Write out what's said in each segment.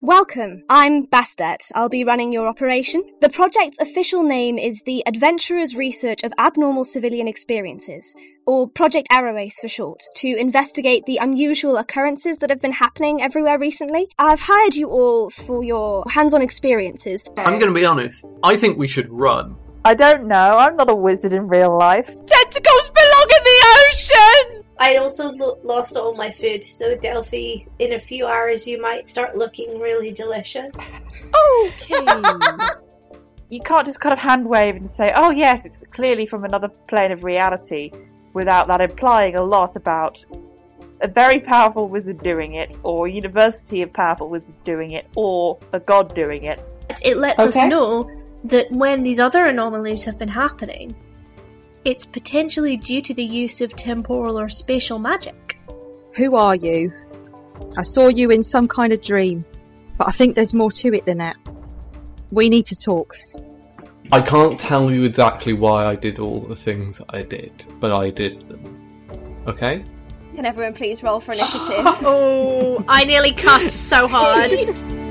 Welcome. I'm Bastet. I'll be running your operation. The project's official name is the Adventurers Research of Abnormal Civilian Experiences, or Project Arrowace for short, to investigate the unusual occurrences that have been happening everywhere recently. I've hired you all for your hands-on experiences. I'm going to be honest. I think we should run. I don't know. I'm not a wizard in real life. Tentacles belong in the ocean! I also lo- lost all my food, so Delphi, in a few hours, you might start looking really delicious. Okay. you can't just kind of hand wave and say, oh, yes, it's clearly from another plane of reality without that implying a lot about a very powerful wizard doing it, or a university of powerful wizards doing it, or a god doing it. It lets us know that when these other anomalies have been happening, it's potentially due to the use of temporal or spatial magic. Who are you? I saw you in some kind of dream, but I think there's more to it than that. We need to talk. I can't tell you exactly why I did all the things I did, but I did them. Okay? Can everyone please roll for initiative? Oh, I nearly cussed so hard.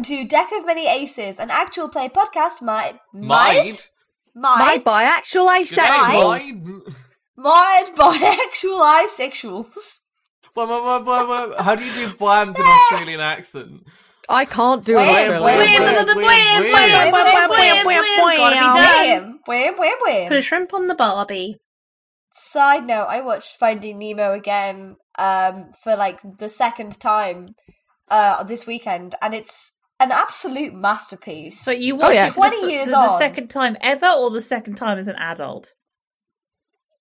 Welcome to Deck of Many Aces, an actual play podcast. My Might? might, Made by actual asexuals. Mine? might by actual wha- How do you do Blam's in Australian accent? I can't do it. wham, Australian. wham, wham, wham, Wham, wham, wham, wham, wham, wham, gotta be done. Wham, wham, wham, wham. Put a shrimp on the barbie. Side note: I watched Finding Nemo again um, for like the second time uh, this weekend, and it's an absolute masterpiece. So you oh, watched yeah. it for the, 20 years the, the on. second time ever, or the second time as an adult?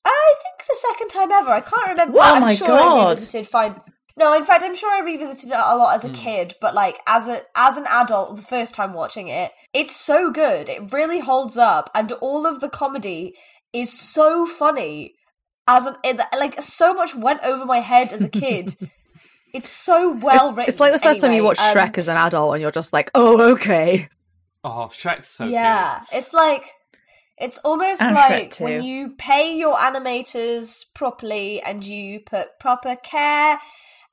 I think the second time ever. I can't remember. Oh I'm my sure God. I revisited Find. No, in fact, I'm sure I revisited it a lot as a hmm. kid, but like as a as an adult, the first time watching it, it's so good. It really holds up, and all of the comedy is so funny. As an it, like, so much went over my head as a kid. it's so well It's, written. it's like the first time you anyway. watch Um, Shrek as an adult and you're just like, oh, okay. Oh, Shrek's so yeah, it's like it's almost And like when you pay your animators properly and you put proper care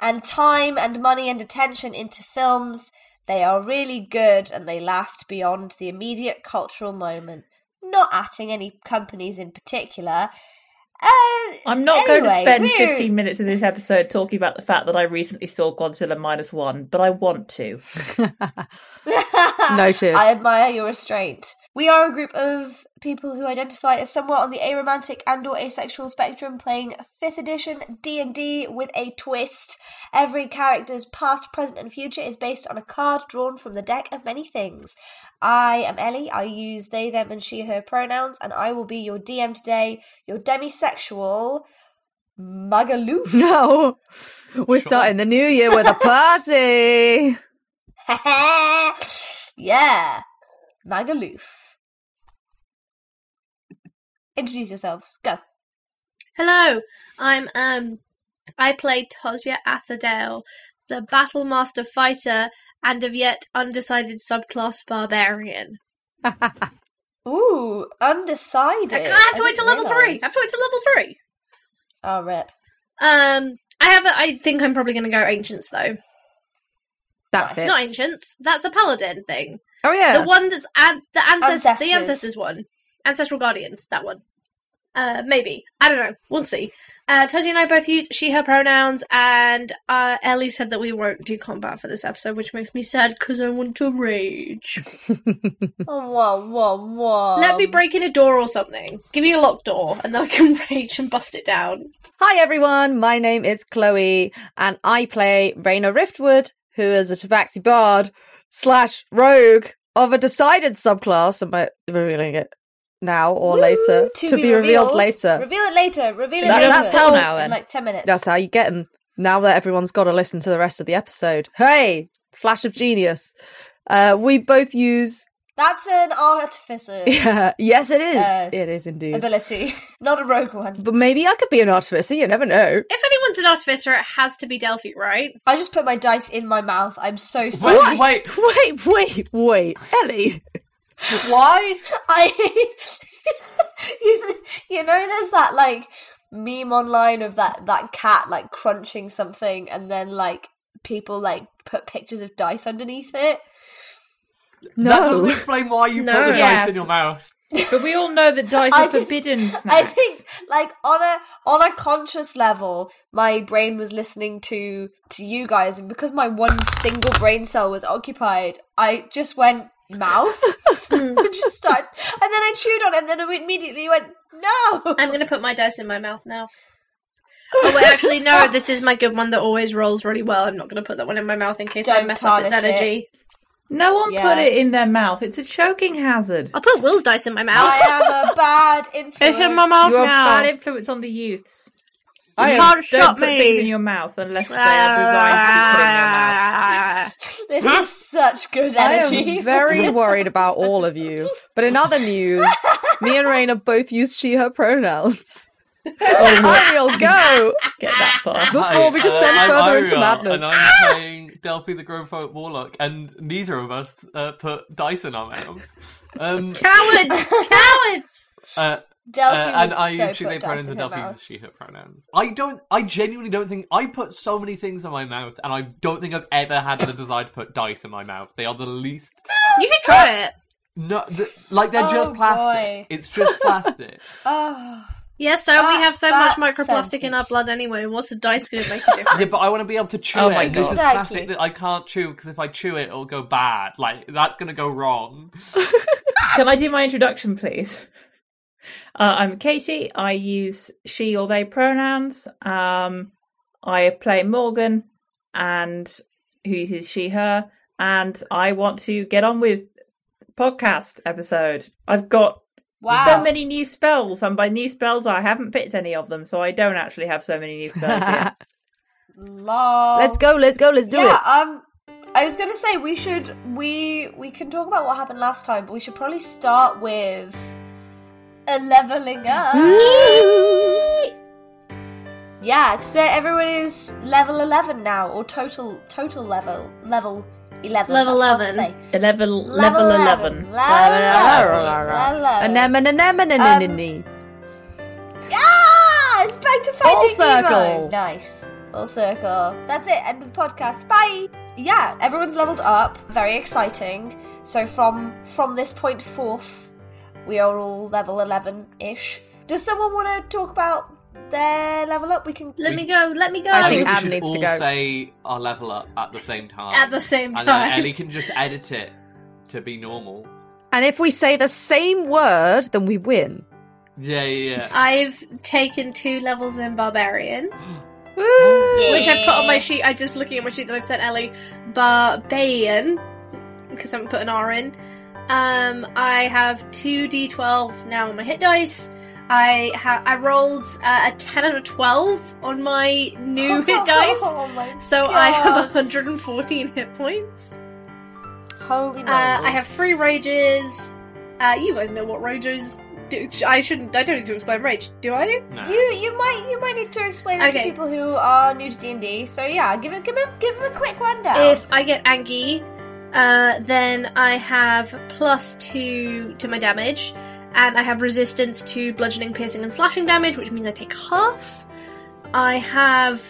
and time and money and attention into films, they are really good and they last beyond the immediate cultural moment. Not atting any companies in particular. Uh, I'm not going to spend we're- 15 minutes of this episode talking about the fact that I recently saw Godzilla minus one, but I want to. Noted. I admire your restraint. We are a group of people who identify as somewhat on the aromantic and or asexual spectrum playing 5th edition D&D with a twist. Every character's past, present and future is based on a card drawn from the deck of many things. I am Ellie. I use they, them and she, her pronouns and I will be your DM today, your demisexual Magaloof. No. We're starting the new year with a party. yeah. Magaloof. Introduce yourselves. Go. Hello, I'm um I play Tosia Atherdale, the Battlemaster fighter and of yet undecided subclass barbarian. Ooh, undecided. I have to wait didn't till level three. I have to wait till level three. Oh, rip. Um, I have. A, I think I'm probably going to go ancients though. That fits. Not ancients. That's a paladin thing. Oh, yeah. The one that's ad- the ancestors, Ancestors. the ancestors one, ancestral guardians. That one. Uh, maybe. I don't know. We'll see. Uh, Tozy and I both use she, her pronouns, and uh, Ellie said that we won't do combat for this episode, which makes me sad because I want to rage. Oh, whoa, whoa, whoa. Let me break in a door or something. Give me a locked door, and then I can rage and bust it down. Hi everyone, my name is Chloe, and I play Raina Riftwood, who is a Tabaxi bard slash rogue of a decided subclass. Am I revealing it now or later? To, be, revealed, later. Reveal it later. Reveal it That- later. that's how- now, then. In like 10 minutes. That's how you get them. Now that everyone's got to listen to the rest of the episode. Hey, flash of genius. Uh, we both use. That's an artificer Yeah, yes, it is. Uh, it is indeed. ability, not a rogue one. But maybe I could be an artificer. You never know. If anyone's an artificer, it has to be Delphi, right? I just put my dice in my mouth. I'm so sorry. Wait, wait, Wait, wait, wait, Ellie. Why? I, you, you know, there's that like meme online of that that cat like crunching something, and then like people like put pictures of dice underneath it. That doesn't explain why you No. put the dice in your mouth. But we all know that dice I are just- forbidden snacks. I think like on a on a conscious level, my brain was listening to to you guys, and because my one single brain cell was occupied, I just went mouth and hmm. just started, and then I chewed on it, and then I immediately went no. I'm gonna put my dice in my mouth now. Oh wait, actually no, this is my good one that always rolls really well. I'm not gonna put that one in my mouth in case I Don't mess up its tarnish it. energy. No one Yeah. put it in their mouth. It's a choking hazard. I'll put Will's dice in my mouth. I am a bad influence. It's in my mouth You are now. bad influence on the youths. I You can't don't stop put me. things in your mouth unless they are designed to be put in your mouth. This is such good energy. I am very worried about all of you. But in other news, me and Raina both use she, her pronouns. oh, Ariel, go! Get that far. Before we descend uh, I'm further into madness. And I'm playing Delphi the Growfolk Warlock, and neither of us uh, put dice in our mouths. Um, Cowards! Cowards! uh, Delphi uh, and I so use she, put they dice pronouns, in and her Delphi uses she, her pronouns. I don't, I genuinely don't think, I put so many things in my mouth, and I don't think I've ever had the desire to put dice in my mouth. They are the least. You should try it. No, the, like they're Oh, just plastic. boy. It's just plastic. Oh. Yeah, so we have so much that microplastic in our blood anyway. What's the dice going to make a difference? yeah, but I want to be able to chew Oh it. my and this is Exactly. plastic that I can't chew because if I chew it, it'll go bad. Like that's gonna go wrong. Can I do my introduction, please? Uh, I'm Katie. I use she or they pronouns. Um, I play Morgan, and who uses she, her, and I want to get on with podcast episode. I've got Wow. so many new spells, and by new spells, I haven't picked any of them, so I don't actually have so many new spells yet. Lol. let's go, let's go, let's do yeah, it. um I was gonna say we should we we can talk about what happened last time, but we should probably start with a leveling up. yeah, so everyone is level eleven now, or total total level level eleven. Level that's hard to 11. say. A level, Level level 11. 11. Level 11. Anemone, anemone, anemone. Ah, it's back to Full Finding Nemo. circle. Nice. Full circle. That's it. End of the podcast. Bye. Yeah, everyone's leveled up. Very exciting. So from from this point forth, we are all level eleven ish. Does someone want to talk about their level up? We can. Let me go. Let me go. I I think think we Ab should needs to all go. say our level up at the same time. At the same time. and then time. Ellie can just edit it to be normal. And if we say the same word, then we win. Yeah, yeah, yeah. I've taken two levels in Barbarian, Yeah. which I put on my sheet. I'm just looking at my sheet that I've sent Ellie. Barbarian, because I haven't put an R in. Um, I have two D12 now on my hit dice. I ha- I rolled uh, a ten and a twelve on my new hit dice, Oh my so I have 114 hit points. Holy moly! Uh, I have three rages. Uh, you guys know what rages do. I shouldn't. I don't need to explain rage, do I? No. You you might you might need to explain it to people who are new to D and D. So yeah, give it give it give them a quick rundown. If I get Angie, uh, then I have plus two to my damage, and I have resistance to bludgeoning, piercing, and slashing damage, which means I take half. I have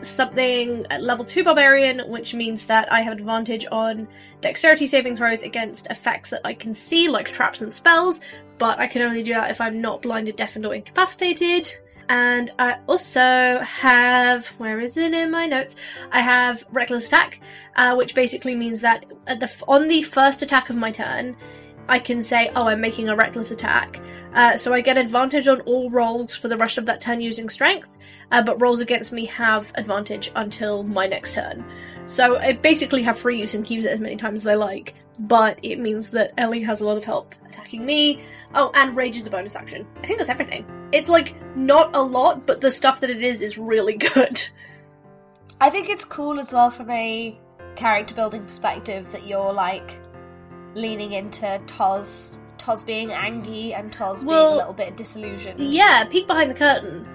something at level two barbarian, which means that I have advantage on dexterity saving throws against effects that I can see, like traps and spells. but I can only do that if I'm not blinded, deafened, or incapacitated. And I also have where is it in my notes? I have reckless attack, uh, which basically means that at the on the first attack of my turn, I can say, "Oh, I'm making a reckless attack," uh, so I get advantage on all rolls for the rest of that turn using strength. Uh, but rolls against me have advantage until my next turn. So I basically have free use and can use it as many times as I like. But it means that Ellie has a lot of help attacking me. Oh, and rage is a bonus action. I think that's everything. It's like not a lot, but the stuff that it is is really good. I think it's cool as well from a character building perspective that you're like leaning into Toz, Toz being angry and Toz being a little bit disillusioned. Yeah, peek behind the curtain.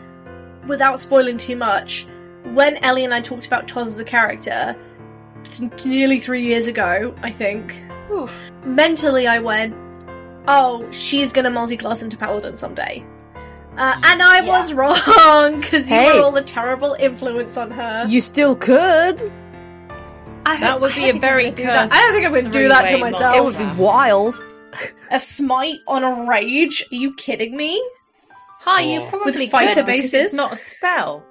Without spoiling too much, when Ellie and I talked about Toz as a character, nearly three years ago, I think, Oof. mentally I went, oh, she's gonna multi-class into Paladin someday. Uh, and I Yeah. was wrong, because you Hey. were all a terrible influence on her. You still could. I, That would I be don't a think very I'm do that. cursed I don't think I'm going to do that to myself. It would be wild. A smite on a rage? Are you kidding me? Hi, you probably With fighter could bases? It's not a spell.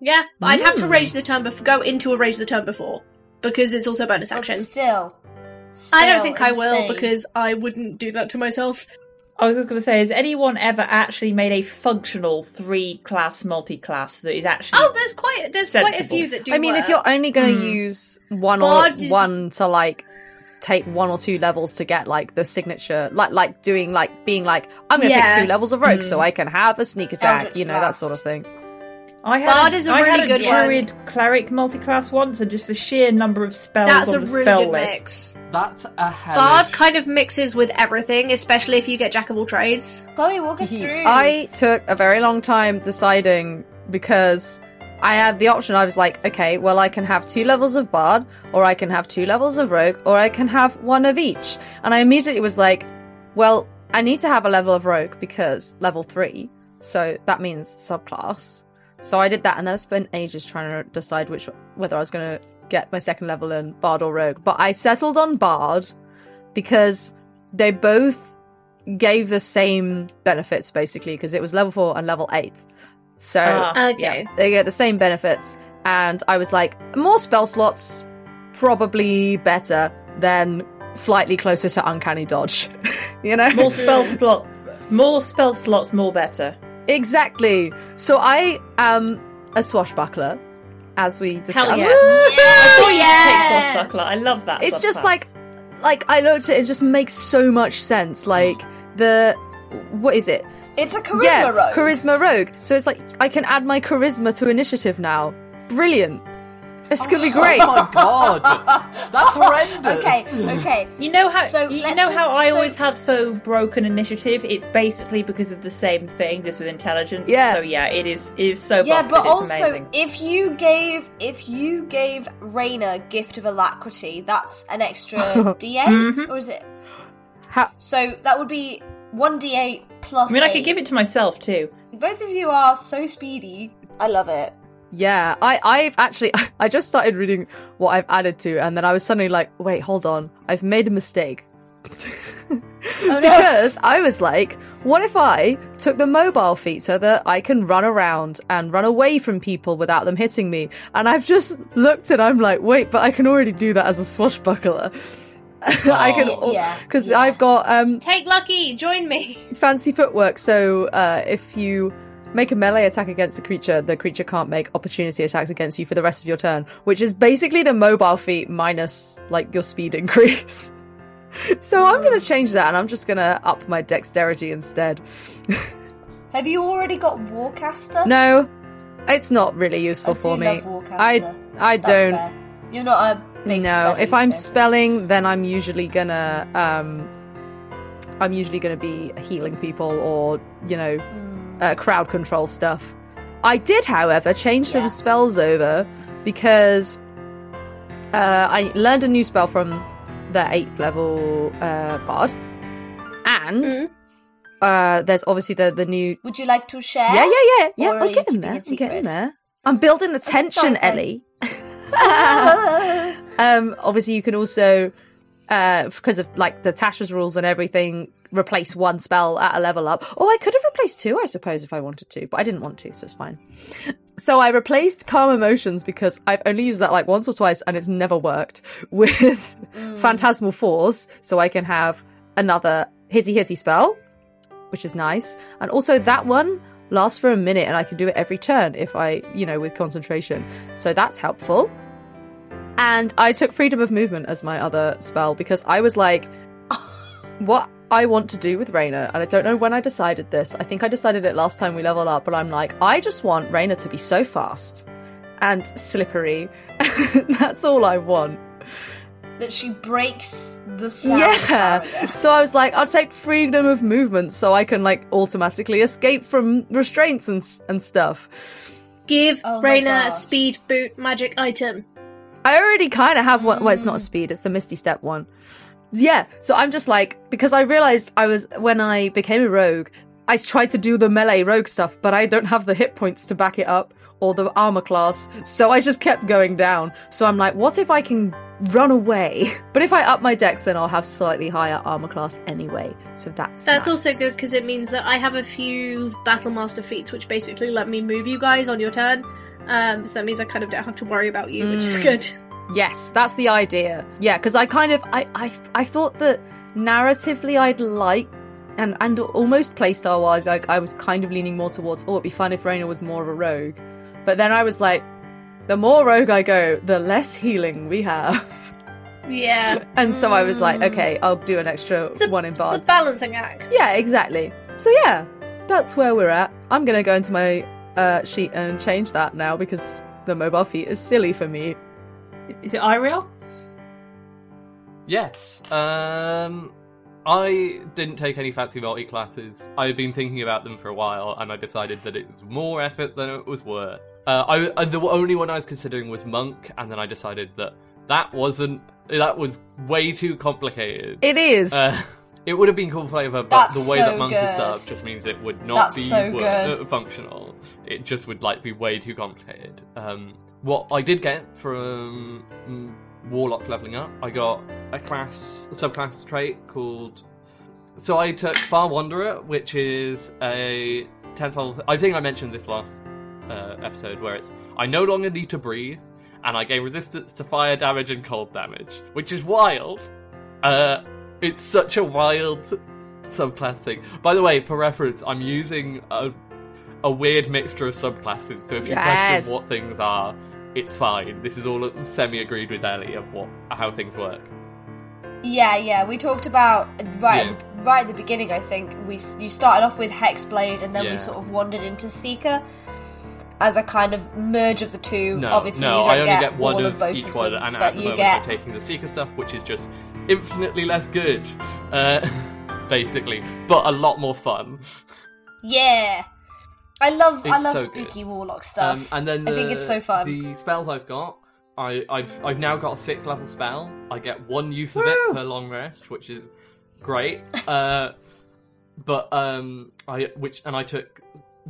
Yeah, I'd have to rage the turn before, go into a rage the turn before because it's also bonus But action. still, I don't think I will insane. because I wouldn't do that to myself. I was just going to say, has anyone ever actually made a functional three-class multi-class that is actually? Oh, there's quite there's quite a few that do. I mean, if you're only going to Hmm. use one Bard or is- one to like take one or two levels to get like the signature, like like doing like being like I'm going to Yeah. take two levels of rogue so I can have a sneak attack, Eldritch you know that sort of thing. I had Bard a, is a I really had good a one. druid cleric multi-class once, and just the sheer number of spells that's on a the really spell good list. mix. That's a hell. Bard kind of mixes with everything, especially if you get jack of all trades. Chloe, walk us through. I took a very long time deciding because I had the option. I was like, okay, well, I can have two levels of bard, or I can have two levels of rogue, or I can have one of each. And I immediately was like, well, I need to have a level of rogue because level three, so that means subclass. So I did that, and then I spent ages trying to decide which whether I was going to get my second level in bard or rogue. But I settled on bard because they both gave the same benefits basically because it was level four and level eight. So Ah, Okay. they get the same benefits, and I was like, more spell slots, probably better than slightly closer to uncanny dodge. you know, More spell slot, more spell slots, more better. Exactly. So I am a swashbuckler, as we discussed. Hell yes. Oh, I yeah. Swashbuckler. I love that. it's just subclass. like like I looked at it, it just makes so much sense. Like the what is it? it's a charisma yeah, rogue. charisma rogue. So it's like I can add my charisma to initiative now. Brilliant. This could be great. Oh my god, that's horrendous. okay, okay. You know how So you know just- how I so- always have so broken initiative. It's basically because of the same thing, just with intelligence. Yeah. So yeah, it is it is so Yeah, busted. but it's also amazing. if you gave if you gave Raina gift of alacrity, that's an extra D8, Mhm. or is it? How- So that would be one D8 plus. I mean, I could give it to myself too. Both of you are so speedy. I love it. Yeah, I, I've actually, I just started reading what I've added to, and then I was suddenly like, wait, hold on, I've made a mistake. because I was like, what if I took the mobile feat so that I can run around and run away from people without them hitting me? And I've just looked and I'm like, wait, but I can already do that as a swashbuckler. I can, Oh. Yeah, because yeah. I've got um, Take lucky, join me. fancy footwork. So uh, if you make a melee attack against a creature, the creature can't make opportunity attacks against you for the rest of your turn, which is basically the mobile feat minus like your speed increase. so I'm going to change that, and I'm just going to up my dexterity instead. Have you already got Warcaster? No, it's not really useful I for me. I I That's don't. fair. You're not a big No, if I'm kid. spelling, then I'm usually gonna um, I'm usually gonna be healing people or you know, Hmm. Uh, crowd control stuff. I did, however, change Yeah. some spells over because uh, I learned a new spell from the eighth level uh, bard, and Hmm. uh, there's obviously the the new Would you like to share? yeah yeah yeah yeah. I'm getting there. I'm getting there. I'm building the tension. Ellie. um, obviously, you can also, uh, because of like the Tasha's rules and everything, replace one spell at a level up. Oh, I could have replaced two, I suppose, if I wanted to, but I didn't want to, so it's fine. So I replaced Calm Emotions because I've only used that like once or twice and it's never worked with mm. Phantasmal Force, so I can have another hitty hitty spell, which is nice. And also that one lasts for a minute and I can do it every turn if I, you know, with concentration. So that's helpful. And I took Freedom of Movement as my other spell because I was like, what I want to do with Raina, and I don't know when I decided this. I think I decided it last time we level up, but I'm like, I just want Raina to be so fast and slippery. That's all I want. That she breaks the sound Yeah. barrier. So I was like, I'll take freedom of movement so I can like automatically escape from restraints and and stuff. Give Oh my Raina God. a speed boot magic item. I already kind of have one. Well, it's not a speed; it's the Misty Step one. Yeah. So I'm just like because I realized I was when I became a rogue, I tried to do the melee rogue stuff, but I don't have the hit points to back it up or the armor class, so I just kept going down. So I'm like, what if I can run away? But if I up my dex, then I'll have slightly higher armor class anyway. So that's That's nice. also good because it means that I have a few Battle Master feats which basically let me move you guys on your turn. Um, so that means I kind of don't have to worry about you, which is Mm. good. Yes, that's the idea. Yeah, because I kind of I, I I thought that narratively I'd like and and almost playstyle wise like I was kind of leaning more towards oh it'd be fun if Raina was more of a rogue. But then I was like, the more rogue I go, the less healing we have. Yeah. And so I was like, okay, I'll do an extra a, one in it's a balancing act. Yeah, exactly. So yeah, that's where we're at. I'm gonna go into my uh, sheet and change that now because the mobile feat is silly for me. Is it Iriel? Yes. Um, I didn't take any fancy multi classes. I've been thinking about them for a while, and I decided that it was more effort than it was worth. Uh, I uh, the only one I was considering was monk, and then I decided that that wasn't that was way too complicated. It is. Uh, it would have been cool flavor, but That's the way so that monk is good. served just means it would not That's be so uh, functional. It just would like be way too complicated. Um, what I did get from mm, warlock leveling up, I got a class, a subclass trait called. So I took Far Wanderer, which is a tenth level. I think I mentioned this last uh, episode where it's I no longer need to breathe, and I gain resistance to fire damage and cold damage, which is wild. Uh, it's such a wild subclass thing. By the way, for reference, I'm using a a weird mixture of subclasses. So if you Yes. question what things are, it's fine. This is all semi agreed with Ellie of what how things work. Yeah, yeah. We talked about right, Yeah. at the, right at the beginning. I think we you started off with Hexblade, and then Yeah. we sort of wandered into Seeker as a kind of merge of the two. No, Obviously, no, you don't I only get, get one of, both each of one, them, and at the moment get I'm taking the Seeker stuff, which is just infinitely less good, uh, basically, but a lot more fun. yeah. I love I It's love so spooky good. warlock stuff. Um, and then I think the- it's so fun. The spells I've got, I, I've I've now got a sixth level spell. I get one use of it per long rest, which is great. uh, but um, I which and I took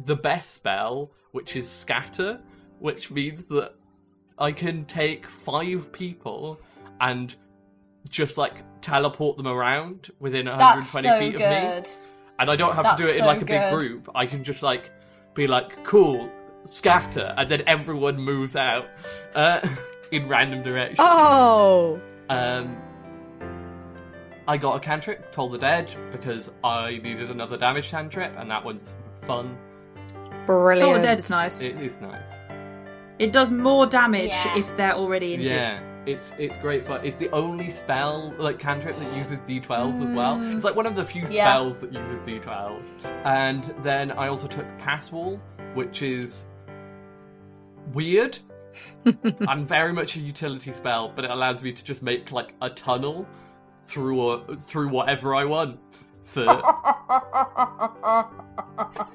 the best spell, which is scatter, which means that I can take five people and just like teleport them around within 120 That's so feet of me good. and I don't have to do it in so like a big good. group. I can just like be like, cool, scatter, and then everyone moves out uh, in random directions. oh, Um, I got a cantrip, Toll the Dead, because I needed another damage cantrip, and that one's fun. brilliant! Toll the Dead is nice. It is nice. It does more damage Yeah. if they're already injured. Yeah, it's it's great fun. It's the only spell like cantrip that uses d12s as well. It's like one of the few Yeah. spells that uses d12s. And then I also took Passwall, which is weird and very much a utility spell, but it allows me to just make like a tunnel through a, through whatever I want. For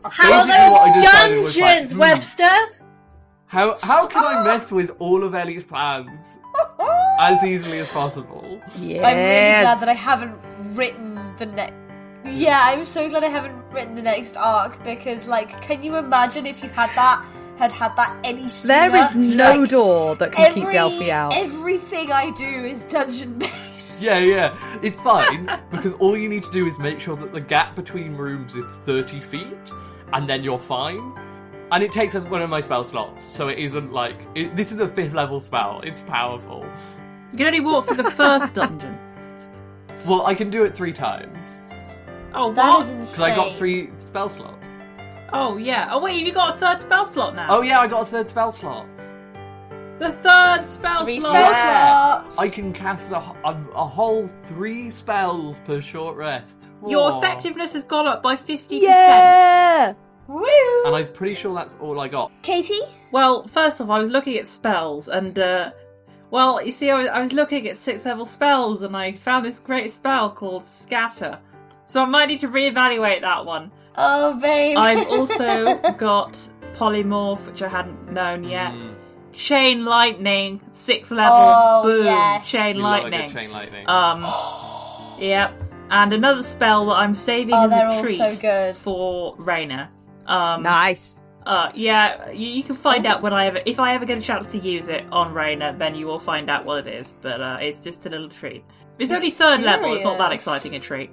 How Basically are what I those decided like, dungeons, hmm. Webster? how how can I mess with all of Ellie's plans as easily as possible? Yes. I'm really glad that I haven't written the next. Yeah, I'm so glad I haven't written the next arc because, like, can you imagine if you had that had had that any sooner. There is no Like, door that can keep every- Delphi out. Everything I do is dungeon based. Yeah, yeah, it's fine because all you need to do is make sure that the gap between rooms is 30 feet, and then you're fine. And it takes us one of my spell slots, so it isn't like it, this is a fifth level spell. It's powerful. You can only walk through the first dungeon. Well, I can do it three times Oh, That what? is insane. because I got three spell slots. Oh, yeah. Oh, wait, have you got a third spell slot now? Oh yeah, I got a third spell slot. The third spell Three slot. spell Yeah. slots. I can cast a, a, a whole three spells per short rest. Your Whoa. effectiveness has gone up by 50%. Yeah. Woo! And I'm pretty sure that's all I got. Katie? Well, first off, I was looking at spells, and, uh, well, you see, I was, I was looking at sixth level spells, and I found this great spell called Scatter. So I might need to reevaluate that one. Oh, babe. I've also got Polymorph, which I hadn't known yet. Mm. Chain Lightning, sixth level. Oh, Boom. yes. Chain You love a good Lightning. chain lightning. Um, yep. And another spell that I'm saving Oh, as they're a all treat so good. for Raina. Um, Nice. Uh, yeah, you, you can find out when I ever, if I ever get a chance to use it on Raina, then you will find out what it is. But uh, it's just a little treat. It's only third level. It's not that exciting a treat.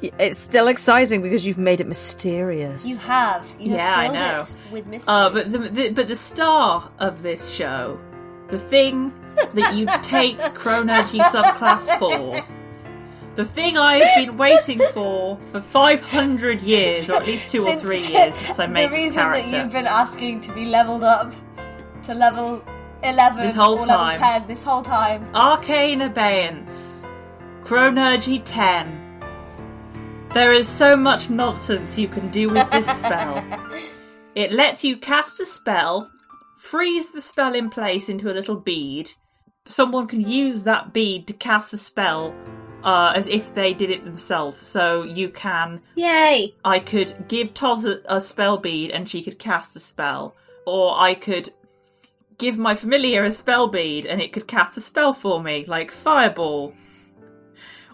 It's still exciting because you've made it mysterious. You have. You have Yeah, I know. it with mystery. Uh, but the, the but the star of this show, the thing that you take Chronurgy subclass for, the thing I have been waiting for for five hundred years, or at least two or three years since I made the reason that you've been asking to be leveled up to level 11 This whole or time. level 10 this whole time. Arcane Abeyance, Chronurgy ten. There is so much nonsense you can do with this spell. It lets you cast a spell, freeze the spell in place into a little bead. Someone can use that bead to cast a spell uh, as if they did it themselves. So you can. Yay! I could give Toz a, a spell bead and she could cast a spell. Or I could give my familiar a spell bead and it could cast a spell for me, like Fireball.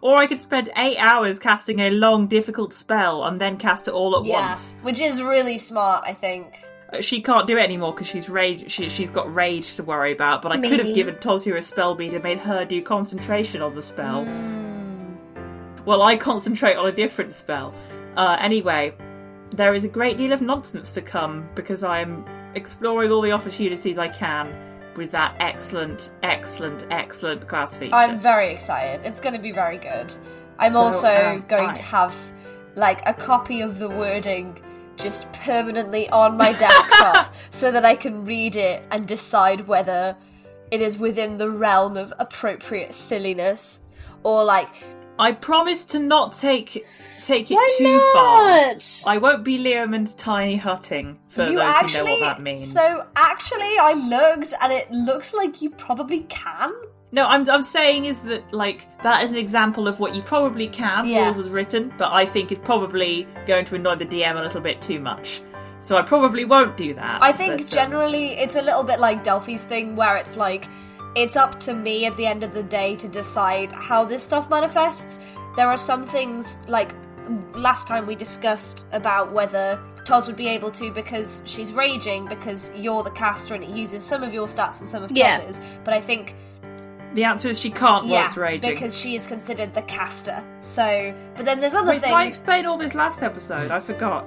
Or I could spend eight hours casting a long, difficult spell and then cast it all at Yeah, once. which is really smart, I think. She can't do it anymore because she's rage. She, she's got rage to worry about. But I could have given Tozia a spell bead and made her do concentration on the spell. Well, I concentrate on a different spell. Uh, anyway, there is a great deal of nonsense to come because I'm exploring all the opportunities I can with that excellent, excellent, excellent class feature. I'm very excited. It's going to be very good. I'm So also am going I. to have like a copy of the wording just permanently on my desktop so that I can read it and decide whether it is within the realm of appropriate silliness or like I promise to not take take it Why too far. not? I won't be Liam and Tiny Hutting for you those actually who know what that means. so actually I looked and it looks like you probably can. No, I'm I'm saying is that like that is an example of what you probably can Yeah. rules as written, but I think is probably going to annoy the DM a little bit too much. So I probably won't do that. I think but, um, generally it's a little bit like Delphi's thing where it's like it's up to me at the end of the day to decide how this stuff manifests. There are some things like last time we discussed about whether Toz would be able to because she's raging because you're the caster and it uses some of your stats and some of Yeah. But I think the answer is she can't while yeah, it's raging. because she is considered the caster. So, but then there's other Wait, did I things. explain all this last episode? I forgot.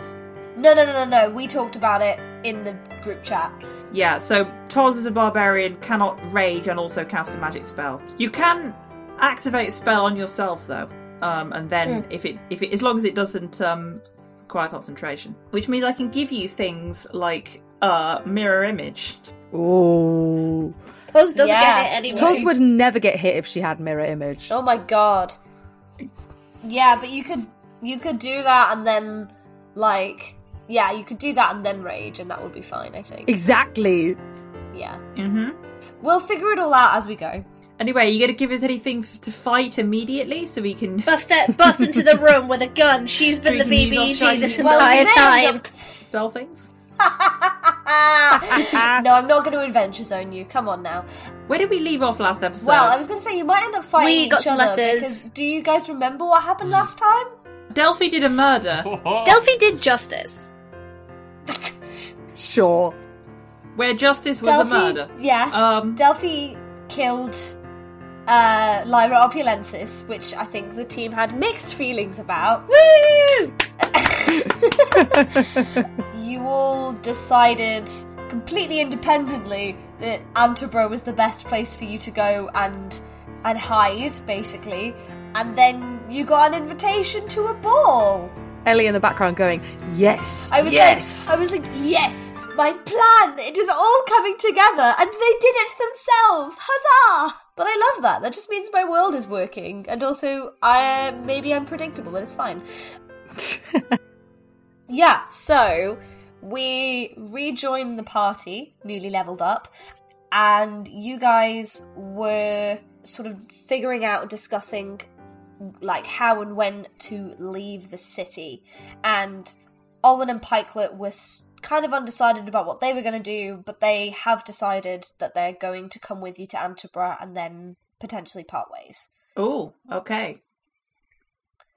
No, no, no, no, no. We talked about it in the group chat. Yeah, so Toz is a barbarian cannot rage and also cast a magic spell. You can activate a spell on yourself though, um, and then if it if it as long as it doesn't um, require concentration, which means I can give you things like uh, mirror image. Ooh. Toz doesn't Yeah. get it anyway. Toz would never get hit if she had mirror image. Oh my god. Yeah, but you could you could do that and then like yeah, you could do that and then rage and that would be fine, I think. Exactly. Yeah. hmm We'll figure it all out as we go. Anyway, you gonna give us anything f- to fight immediately so we can Bust, it, bust into the room with a gun. She's been the So you can BBG this Chinese- Well, entire you may have time. spell things. no, I'm not going to adventure zone you. Come on now. Where did we leave off last episode? Well, I was going to say you might end up fighting We got each some other letters. because do you guys remember what happened last time? Delphi did a murder. Delphi did justice. Sure. where justice was a murder. Yes. Um, Delphi killed uh, Lyra Opulensis, which I think the team had mixed feelings about. Woo! You all decided completely independently that Antaburgh was the best place for you to go and and hide, basically. And then you got an invitation to a ball. Ellie in the background going, yes, I was yes. like, I was like, yes, my plan. It is all coming together, and they did it themselves. Huzzah! But I love that. That just means my world is working, and also, I maybe I'm predictable, but it's fine. yeah. So we rejoined the party, newly leveled up, and you guys were sort of figuring out, discussing like how and when to leave the city. And Olwen and Pikelet were kind of undecided about what they were going to do, but they have decided that they're going to come with you to Antaburgh and then potentially part ways. Oh, okay.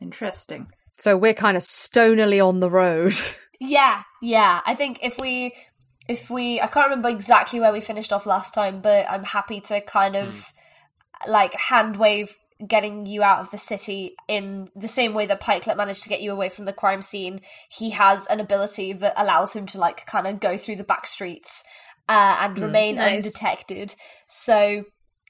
Interesting. so we're kind of stonily on the road. Yeah, yeah. I think if we if we I can't remember exactly where we finished off last time, but I'm happy to kind of like hand wave getting you out of the city in the same way that Pikelet managed to get you away from the crime scene. He has an ability that allows him to like kind of go through the back streets uh, and remain Nice. undetected. So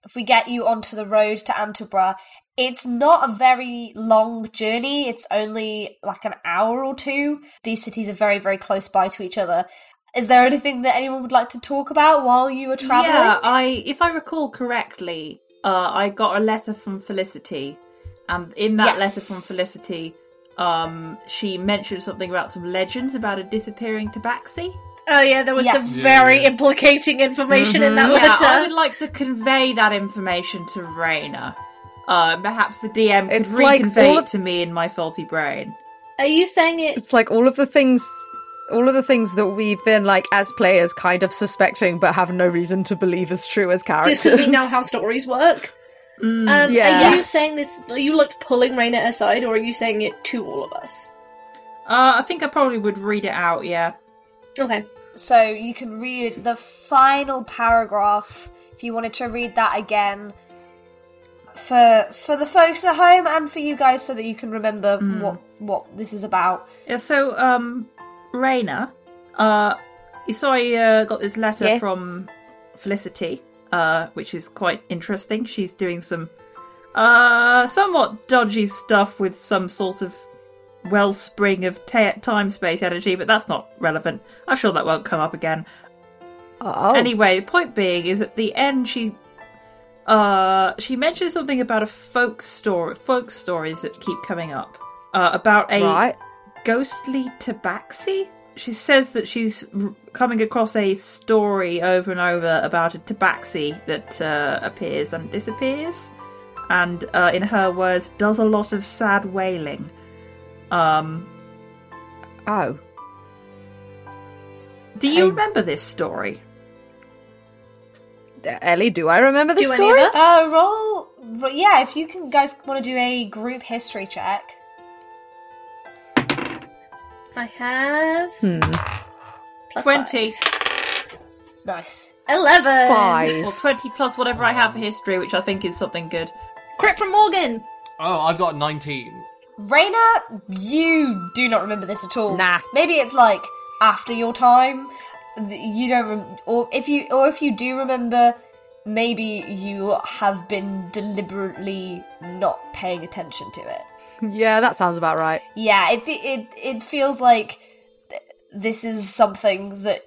if we get you onto the road to Antaburgh, it's not a very long journey. It's only like an hour or two. These cities are very, very close by to each other. Is there anything that anyone would like to talk about while you were traveling? Yeah, I if I recall correctly, uh, I got a letter from Felicity, and in that Yes. letter from Felicity, um, she mentioned something about some legends about a disappearing tabaxi. Oh yeah, there was Yes. some very implicating information in that Yeah, letter. I would like to convey that information to Raina. Uh, perhaps the DM could It's like reconvey all it of- to me in my faulty brain. Are you saying it? It's like all of the things, all of the things that we've been like as players kind of suspecting, but have no reason to believe as true as characters. Just because we know how stories work. um, Are you saying this? Are you like pulling Raina aside, or are you saying it to all of us? Uh, I think I probably would read it out. Yeah. Okay. So you can read the final paragraph if you wanted to read that again for for the folks at home and for you guys so that you can remember what what this is about. Yeah, so um Raina, uh you saw I uh, got this letter Yeah. from Felicity, uh, which is quite interesting. She's doing some uh somewhat dodgy stuff with some sort of wellspring of time space energy, but that's not relevant. I'm sure that won't come up again. oh, Anyway, point being is at the end she uh she mentions something about a folk story folk stories that keep coming up. Uh, about a right. ghostly tabaxi. She says that she's r- coming across a story over and over about a tabaxi that uh, appears and disappears, and uh, in her words, does a lot of sad wailing. Um, Oh, do you I- remember this story? Ellie, do I remember this Do any story? of us? Uh, roll, ro- yeah. If you can, guys, want to do a group history check. I have Hmm. plus Twenty five. Nice. eleven. Five. or twenty plus whatever I have for history, which I think is something good. Crit from Morgan. Oh, I've got 19. Raina, you do not remember this at all. Nah. Maybe it's like after your time. You don't, rem- or if you, or if you do remember, maybe you have been deliberately not paying attention to it. Yeah, that sounds about right. Yeah, it it it feels like this is something that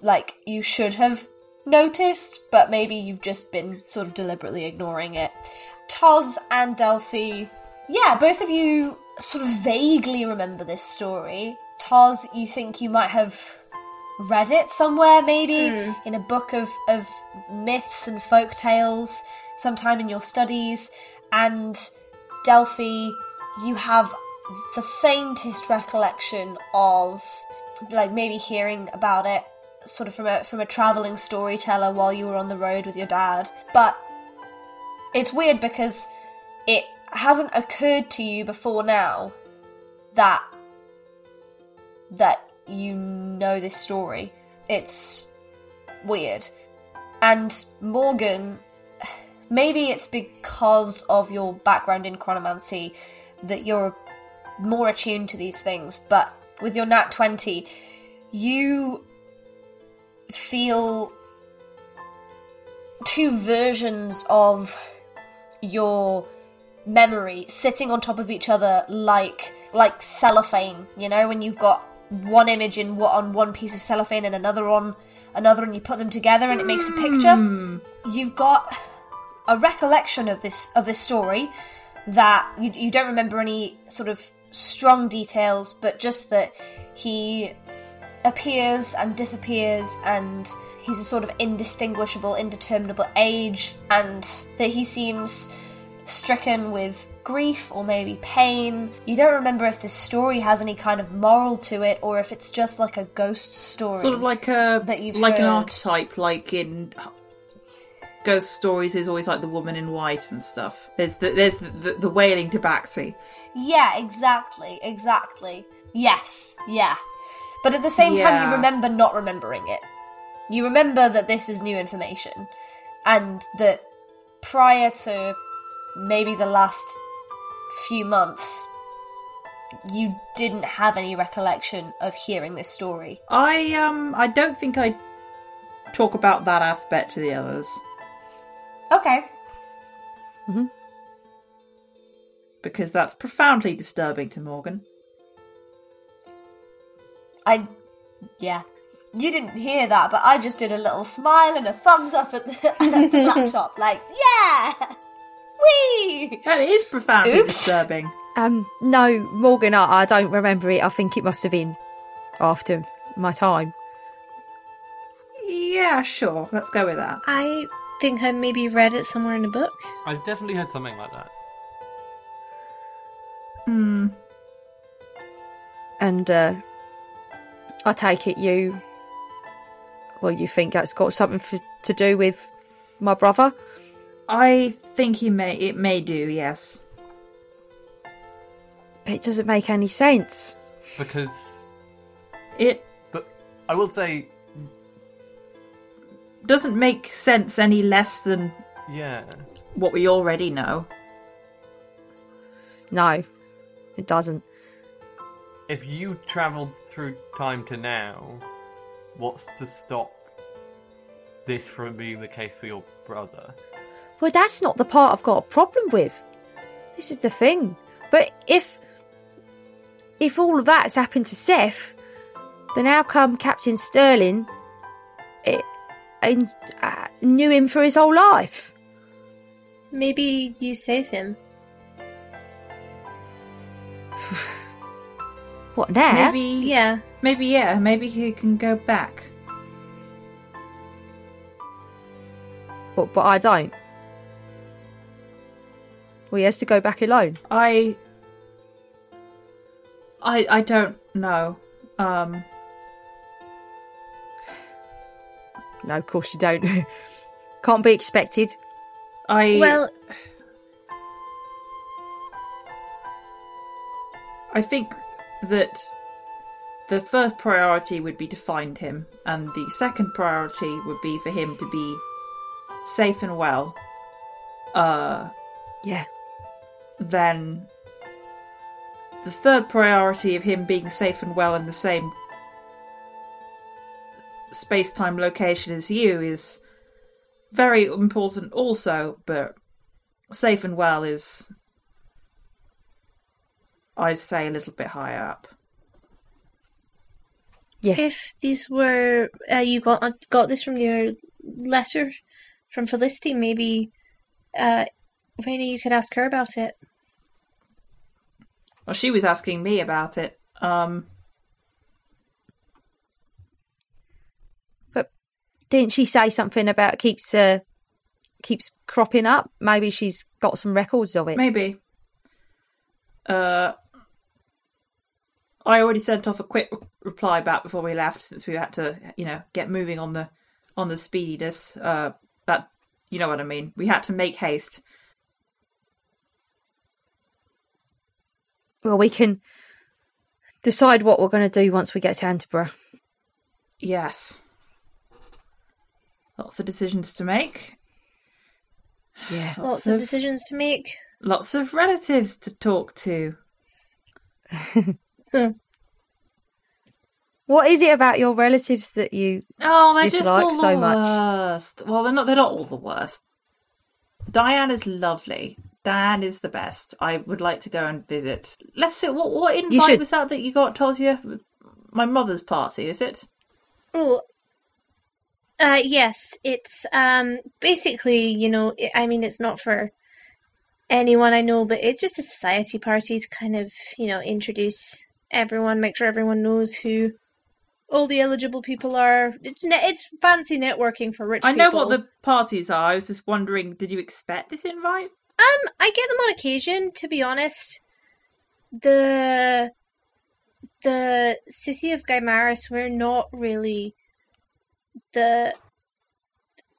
like you should have noticed, but maybe you've just been sort of deliberately ignoring it. Toz and Delphi, yeah, both of you sort of vaguely remember this story. Toz, you think you might have read it somewhere, maybe hmm. in a book of of myths and folk tales, sometime in your studies, and Delphi, you have the faintest recollection of like maybe hearing about it sort of from a from a traveling storyteller while you were on the road with your dad. But it's weird because it hasn't occurred to you before now that that you know this story. It's weird. And Morgan, maybe it's because of your background in chronomancy that you're more attuned to these things, but with your nat 20, you feel two versions of your memory sitting on top of each other like like cellophane you know when you've got one image in what on one piece of cellophane and another on another and you put them together and it makes a picture. Hmm. You've got a recollection of this of this story that you, you don't remember any sort of strong details but just that he appears and disappears and he's a sort of indistinguishable indeterminable age and that he seems stricken with grief or maybe pain. You don't remember if this story has any kind of moral to it or if it's just like a ghost story. Sort of like a that you've like an archetype, like in ghost stories. Is always like the woman in white and stuff. There's the there's the, the, the wailing tabaxi. Yeah, exactly, exactly. Yes, yeah. But at the same time, you remember not remembering it. You remember that this is new information, and that prior to maybe the last few months, you didn't have any recollection of hearing this story. I um I don't think I talk about that aspect to the others Okay. because that's profoundly disturbing to Morgan. I. Yeah. You didn't hear that, but I just did a little smile and a thumbs up at the, at the laptop, like, yeah! Whee! That is profoundly Oops. disturbing. Um, no, Morgan, I, I don't remember it. I think it must have been after my time. Yeah, sure. Let's go with that. I think I maybe read it somewhere in a book. I've definitely heard something like that. Hmm. And uh, I take it you. Well, you think that's got something for, to do with my brother? I think he may. It may do. Yes. But it doesn't make any sense. Because It but I will say doesn't make sense any less than yeah. what we already know. No, it doesn't. If you travelled through time to now, what's to stop this from being the case for your brother? Well, that's not the part I've got a problem with. This is the thing. But if if all of that's happened to Seth, then how come Captain Sterling it, and, uh, knew him for his whole life? Maybe you save him. What now? Maybe. Yeah. Maybe yeah. Maybe he can go back. But, but I don't. Well, he has to go back alone. I. I I don't know. Um. No, of course you don't. Can't be expected. I. Well, I think that the first priority would be to find him, and the second priority would be for him to be safe and well. Uh, Yeah. Then the third priority of him being safe and well in the same space time location as you is very important also, but safe and well is, I'd say, a little bit higher up. Yeah. if these were uh, you got got this from your letter from Felicity, maybe uh, Raina, you could ask her about it. Well, she was asking me about it. Um, Didn't she say something about keeps uh, keeps cropping up? Maybe she's got some records of it. maybe. Uh, I already sent off a quick reply back before we left, since we had to, you know, get moving on the on the speediness. Uh, that you know what I mean. We had to make haste. Well, we can decide what we're going to do once we get to Antaburgh. Yes. Lots of decisions to make. Yeah. Lots of decisions to make. Lots of relatives to talk to. What is it about your relatives that you Oh, they're just all so the much? worst. Well, they're not. They're not all the worst. Diane is lovely. Diane is the best. I would like to go and visit. Let's see. What what invite should- was that that you got, Tosia? My mother's party, is it? Oh, uh, yes. It's um basically, you know, i I mean, it's not for anyone I know, but it's just a society party to kind of, you know, introduce everyone, make sure everyone knows who all the eligible people are. It's, it's fancy networking for rich I know people. what the parties are. I was just wondering, did you expect this invite? Um, I get them on occasion, to be honest. The the city of Gaimaris, we're not really the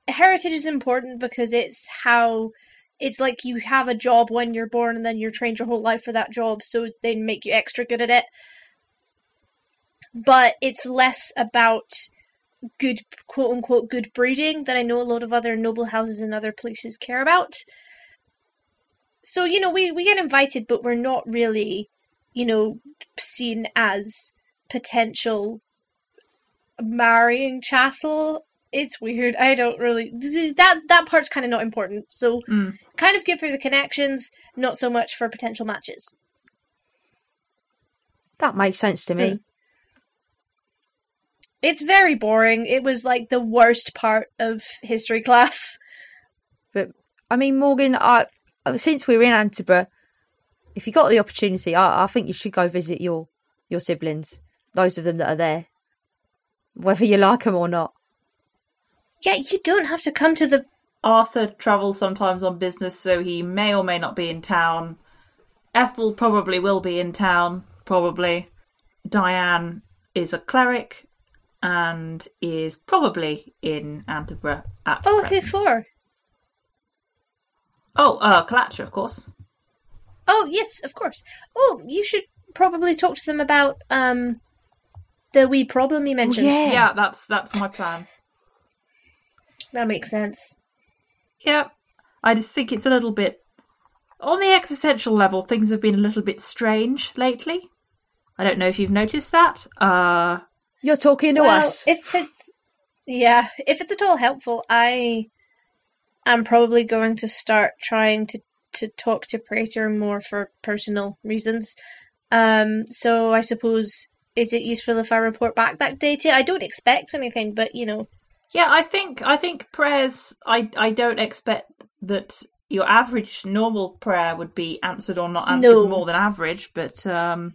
heritage is important because it's how it's like you have a job when you're born and then you're trained your whole life for that job, so they make you extra good at it. But it's less about good quote unquote good breeding that I know a lot of other noble houses in other places care about so you know we we get invited but we're not really you know seen as potential marrying chattel. It's weird. I don't really that that part's kind of not important. So Mm. kind of good for the connections not so much for potential matches. That makes sense to me. it's very boring. It was like the worst part of history class. But I mean, Morgan, I Uh, since we're in Antaburgh, if you got the opportunity, I, I think you should go visit your your siblings, those of them that are there, whether you like them or not. yeah you don't have to come to the Arthur travels sometimes on business, so he may or may not be in town. Ethel probably will be in town, probably. Diane is a cleric and is probably in Antaburgh at oh who present. for Oh, uh, Kalatra, of course. Oh yes, of course. Oh, you should probably talk to them about um the wee problem you mentioned. yeah. Yeah, that's that's my plan. That makes sense. Yeah, I just think it's a little bit on the existential level. Things have been a little bit strange lately. I don't know if you've noticed that. Uh, You're talking to well, us. if it's yeah, if it's at all helpful, I am probably going to start trying to to talk to Praetor more for personal reasons. Um, so I suppose is it useful if I report back that data? I don't expect anything, but you know, Yeah, I think I think prayers. I I don't expect that your average normal prayer would be answered or not answered No. more than average, but um,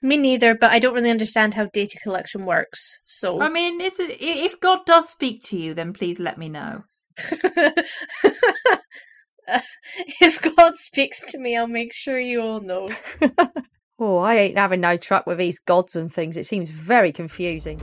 me neither. But I don't really understand how data collection works. So I mean, it's a, if God does speak to you, then please let me know. if God speaks to me, I'll make sure you all know. oh, I ain't having no truck with these gods and things. It seems very confusing.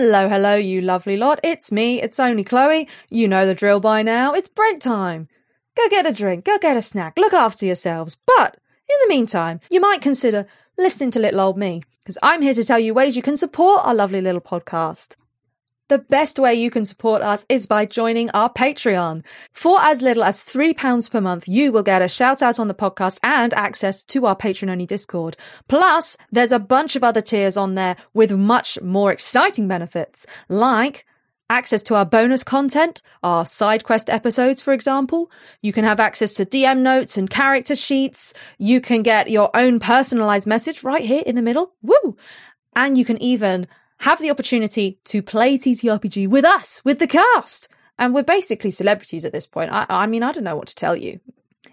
Hello, hello, you lovely lot. It's me, it's only Chloe. You know the drill by now. It's break time. Go get a drink, go get a snack, look after yourselves. But in the meantime, you might consider listening to little old me, because I'm here to tell you ways you can support our lovely little podcast. The best way you can support us is by joining our Patreon. For as little as £3 per month, you will get a shout out on the podcast and access to our patron only Discord. Plus, there's a bunch of other tiers on there with much more exciting benefits, like access to our bonus content, our side quest episodes, for example. You can have access to DM notes and character sheets. You can get your own personalized message right here in the middle. Woo! And you can even have the opportunity to play TTRPG with us, with the cast. And we're basically celebrities at this point. I, I mean, I don't know what to tell you.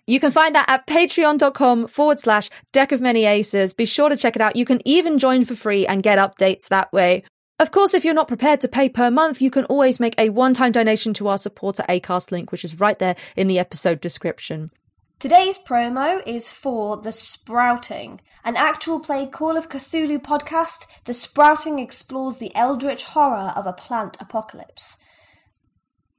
You can find that at patreon.com forward slash deck of many aces. Be sure to check it out. You can even join for free and get updates that way. Of course, if you're not prepared to pay per month, you can always make a one time donation to our supporter ACAST link, which is right there in the episode description. Today's promo is for The Sprouting, an actual play Call of Cthulhu podcast. The Sprouting explores the eldritch horror of a plant apocalypse.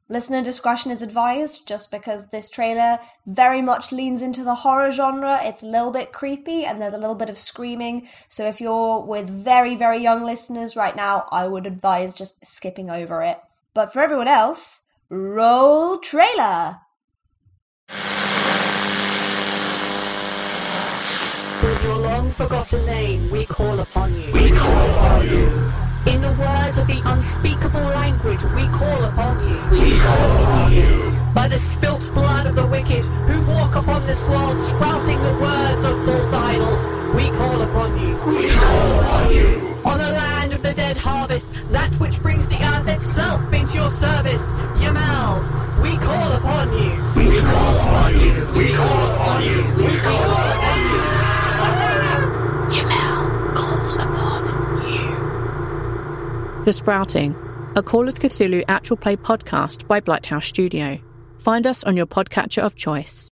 Listener discretion is advised just because this trailer very much leans into the horror genre. It's a little bit creepy and there's a little bit of screaming. So if you're with very, very young listeners right now, I would advise just skipping over it. But for everyone else, roll trailer! With your long forgotten name, we call upon you. We call upon you. In the words of the unspeakable language, we call upon you. We call upon you. By the spilt blood of the wicked who walk upon this world sprouting the words of false idols, we call upon you. We call upon you. The Sprouting, a Call of Cthulhu actual play podcast by Blighthouse Studio. Find us on your podcatcher of choice.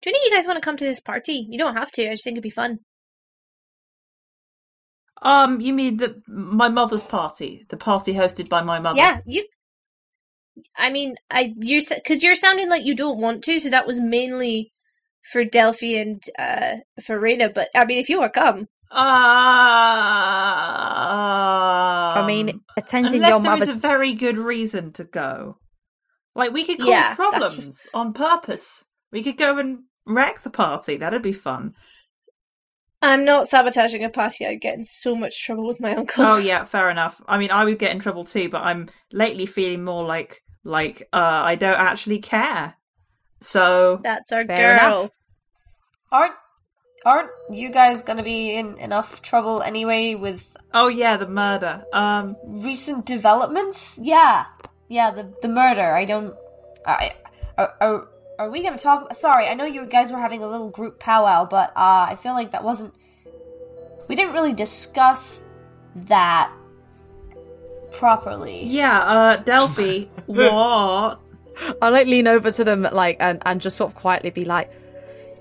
Do any of you guys want to come to this party? You don't have to. I just think it'd be fun. Um, you mean the my mother's party, the party hosted by my mother? Yeah, you. I mean, I you because you're sounding like you don't want to, so that was mainly for Delphi and uh for Raina. But I mean, if you want to come, Uh, I mean, attending unless your there is mother's- a very good reason to go. Like we could cause Yeah, that's- problems on purpose. We could go and wreck the party. That'd be fun. I'm not sabotaging a party. I'd get in so much trouble with my uncle. oh yeah, fair enough. I mean, I would get in trouble too, but I'm lately feeling more like like uh I don't actually care. So That's our Fair girl. enough. Aren't aren't you guys gonna be in enough trouble anyway with Oh yeah, the murder. Um recent developments? Yeah, yeah, the the murder. I don't. I are are, are we gonna talk? Sorry, I know you guys were having a little group powwow, but uh, I feel like that wasn't. We didn't really discuss that properly. yeah, uh Delphi, what? I'll like lean over to them like and, and just sort of quietly be like,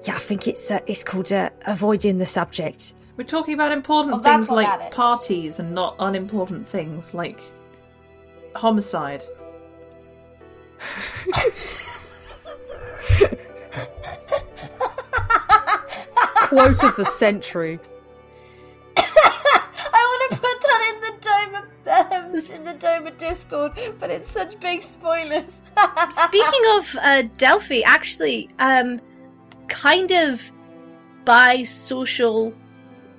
"Yeah, I think it's uh, it's called uh, avoiding the subject." We're talking about important Oh, things like parties and not unimportant things like homicide. Quote of the century. I want to put that in the Doma um, in the Doma Discord, but it's such big spoilers. Speaking of uh, Delphi, actually, um, kind of by social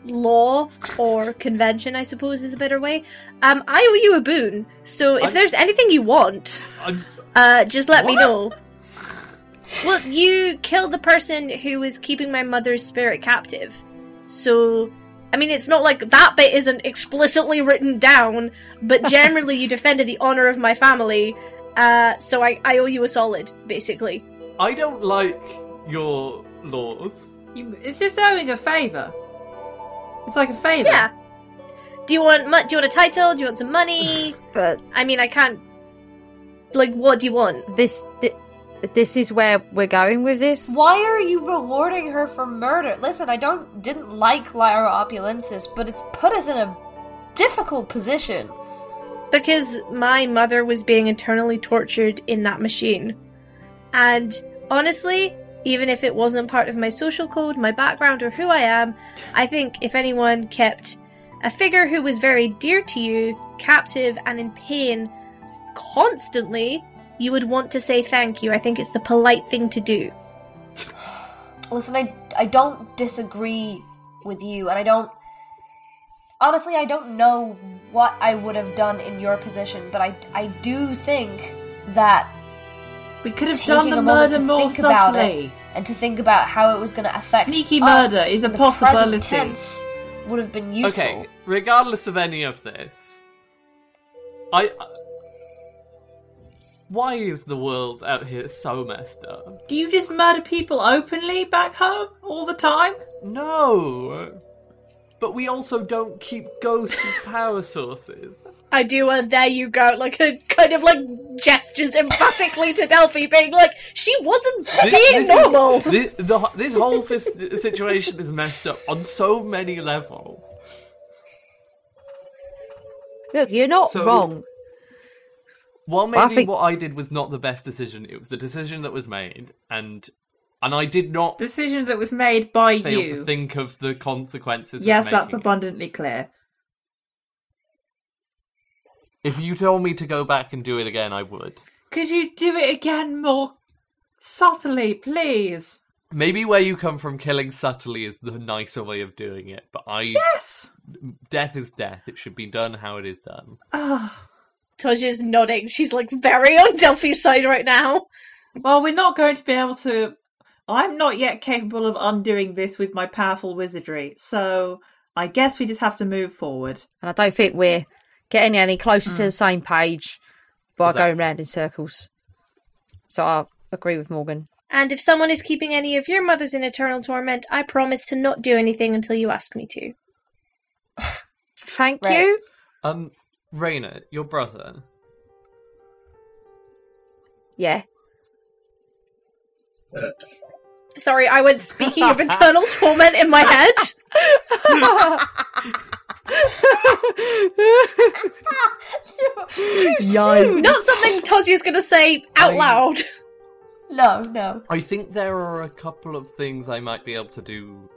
law or convention, I suppose is a better way. Um, I owe you a boon. So if I- there's anything you want, uh, just let me know. Well, you killed the person who was keeping my mother's spirit captive. So, I mean, it's not like that bit isn't explicitly written down, but generally you defended the honor of my family. Uh, so I, I owe you a solid, basically. I don't like your laws. You, it's just owing a favour. It's like a favour. Yeah. Do you want mu- do you want a title? Do you want some money? But I mean, I can't. Like, what do you want? this thi- this is where we're going with this. Why are you rewarding her for murder? Listen, I don't didn't like Lyra Opulensis, but it's put us in a difficult position. Because my mother was being internally tortured in that machine. And honestly, even if it wasn't part of my social code, my background, or who I am, I think if anyone kept a figure who was very dear to you captive and in pain constantly, you would want to say thank you. I think it's the polite thing to do. Listen, I I don't disagree with you, and I don't. Honestly, I don't know what I would have done in your position, but I I do think that We could have done the murder more subtly. it and to think about how it was going to affect Sneaky us murder is a in the present possibility. tense would have been useful. Okay, regardless of any of this, I. Why is the world out here so messed up? Do you just murder people openly back home all the time? No. but we also don't keep ghosts as power sources. I do a there you go, like a kind of like gestures emphatically to Delphi, being like, she wasn't This- being this is- normal. the, this whole sis- situation is messed up on so many levels. Look, you're not So- wrong. Well, I maybe think- what I did was not the best decision, it was the decision that was made, and and I did not Decision that was made by fail you. to think of the consequences. of yes, that's making it. abundantly clear. If you told me to go back and do it again, I would. Could you do it again more subtly, please? Maybe where you come from, killing subtly is the nicer way of doing it. But I, Yes. death is death. It should be done how it is done. Ah. Toja's nodding. She's like very on Delphi's side right now. Well, we're not going to be able to. I'm not yet capable of undoing this with my powerful wizardry, so I guess we just have to move forward. And I don't think we're getting any closer to Mm. the same page by Exactly. going round in circles. So I agree with Morgan. And if someone is keeping any of your mothers in eternal torment, I promise to not do anything until you ask me to. Thank Right. you. Um, Raina, your brother. Yeah. Sorry, I went speaking of internal torment in my head. Too soon. Not something Tozia's going to say out I- loud. No, no. I think there are a couple of things I might be able to do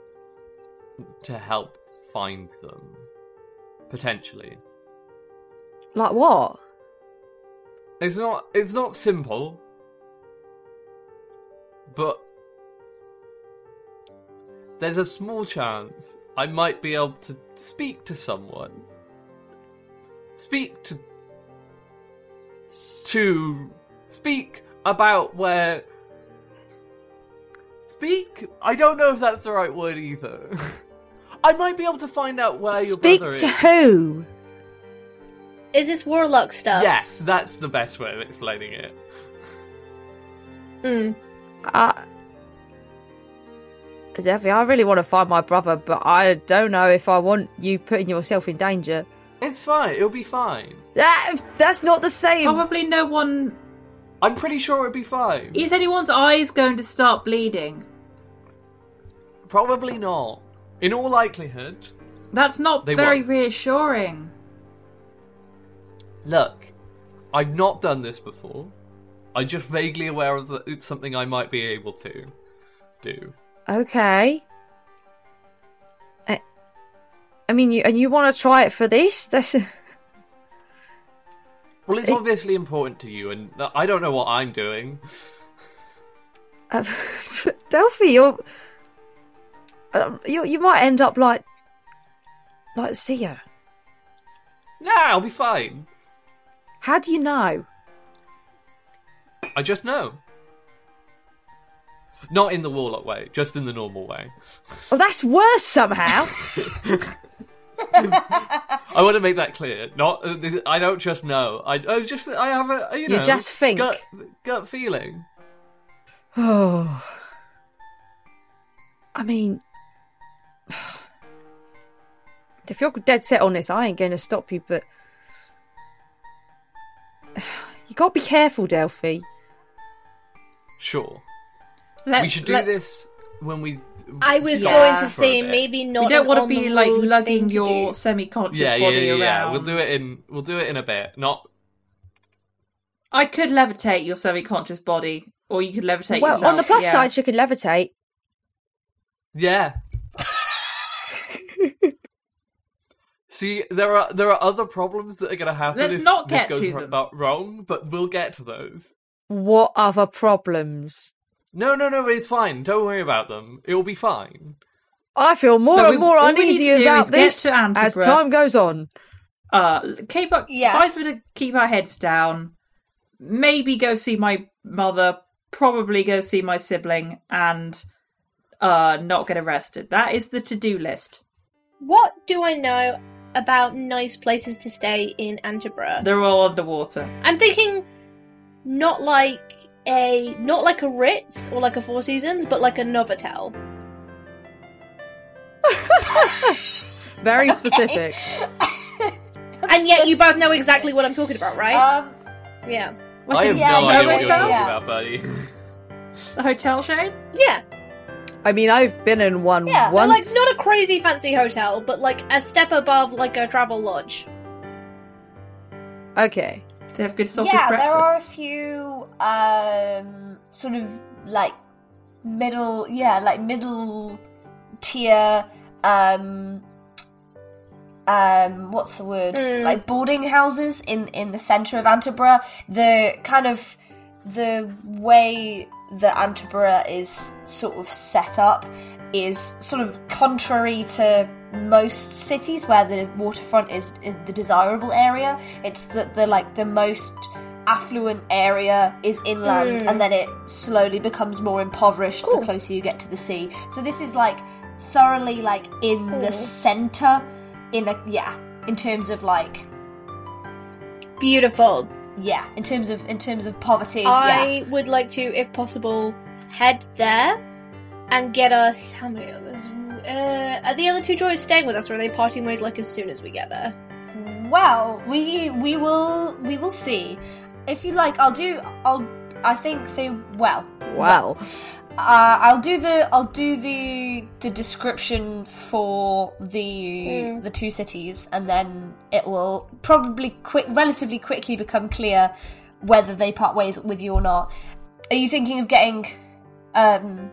to help find them. Potentially. Like what? It's not it's not simple. But there's a small chance I might be able to speak to someone. Speak to to speak about where speak I don't know if that's the right word either. I might be able to find out where your Speak brother to is. who? Is this warlock stuff? Yes, that's the best way of explaining it. Mm. Uh, Zephy, I really want to find my brother, but I don't know if I want you putting yourself in danger. It's fine. It'll be fine. That that's not the same. Probably no one. I'm pretty sure it'll be fine. Is anyone's eyes going to start bleeding? Probably not. In all likelihood. That's not They very won't. reassuring. Look, I've not done this before. I'm just vaguely aware of that it's something I might be able to do. Okay. I, I mean, you and you want to try it for this? That's Well, it's obviously important to you, and I don't know what I'm doing. uh, Delphi. You're, um, you you might end up like like Sia. Nah, I'll be fine. How do you know? I just know. Not in the warlock way, just in the normal way. Oh, that's worse somehow. I want to make that clear. Not, uh, I don't just know. I, I just, I have a, you You know, just think. gut, gut feeling. Oh. I mean, if you're dead set on this, I ain't going to stop you, but. You got to be careful, Delphi. Sure. Let's, we should do let's- this when we. I was stop going to say maybe not. We don't want to be like lugging your do. semi-conscious Yeah, yeah, body yeah, around. yeah. We'll do it in. We'll do it in a bit. Not. I could levitate your semi-conscious body, or you could levitate yourself. well, yourself. on the plus yeah. side, she could levitate. Yeah. See, there are there are other problems that are going to happen. Let's if not this get goes to ro- them. about wrong, but we'll get to those. What other problems? No, no, no. It's fine. Don't worry about them. It will be fine. I feel more No, and we- more all we need uneasy about this as time goes on. Uh, keep up. Yes. Advise me to keep our heads down. Maybe go see my mother. Probably go see my sibling, and uh, not get arrested. That is the to-do list. What do I know about nice places to stay in Antaburgh? They're all underwater. I'm thinking not like a not like a Ritz or like a Four Seasons, but like a Novotel. Very specific. and yet you both know exactly what I'm talking about, right? Um, yeah. I have Yeah, no idea what you're talking Yeah. about, buddy. The hotel chain? Yeah. I mean, I've been in one Yeah. once. So like not a crazy fancy hotel, but like a step above like a travel lodge. Okay. They have good sausage yeah, there are a breakfasts. few um, sort of like middle, yeah, like middle tier. Um, um, what's the word? Mm. Like boarding houses in in the center of Antaburgh. The kind of the way that Antaburgh is sort of set up is sort of contrary to most cities where the waterfront is, is the desirable area. It's the, the like the most affluent area is inland Mm. and then it slowly becomes more impoverished the closer you get to the sea. So this is like thoroughly like in the center in a yeah, in terms of like Beautiful. Yeah, in terms of in terms of poverty. I yeah. would like to, if possible, head there and get us. How many of us? Uh, are the other two droids staying with us, or are they parting ways like as soon as we get there? Well, we we will we will see. If you like, I'll do. I'll. I think they. Well. Wow. Uh, I'll do the. I'll do the the description for the Mm. the two cities, and then it will probably quick, relatively quickly become clear whether they part ways with you or not. Are you thinking of getting um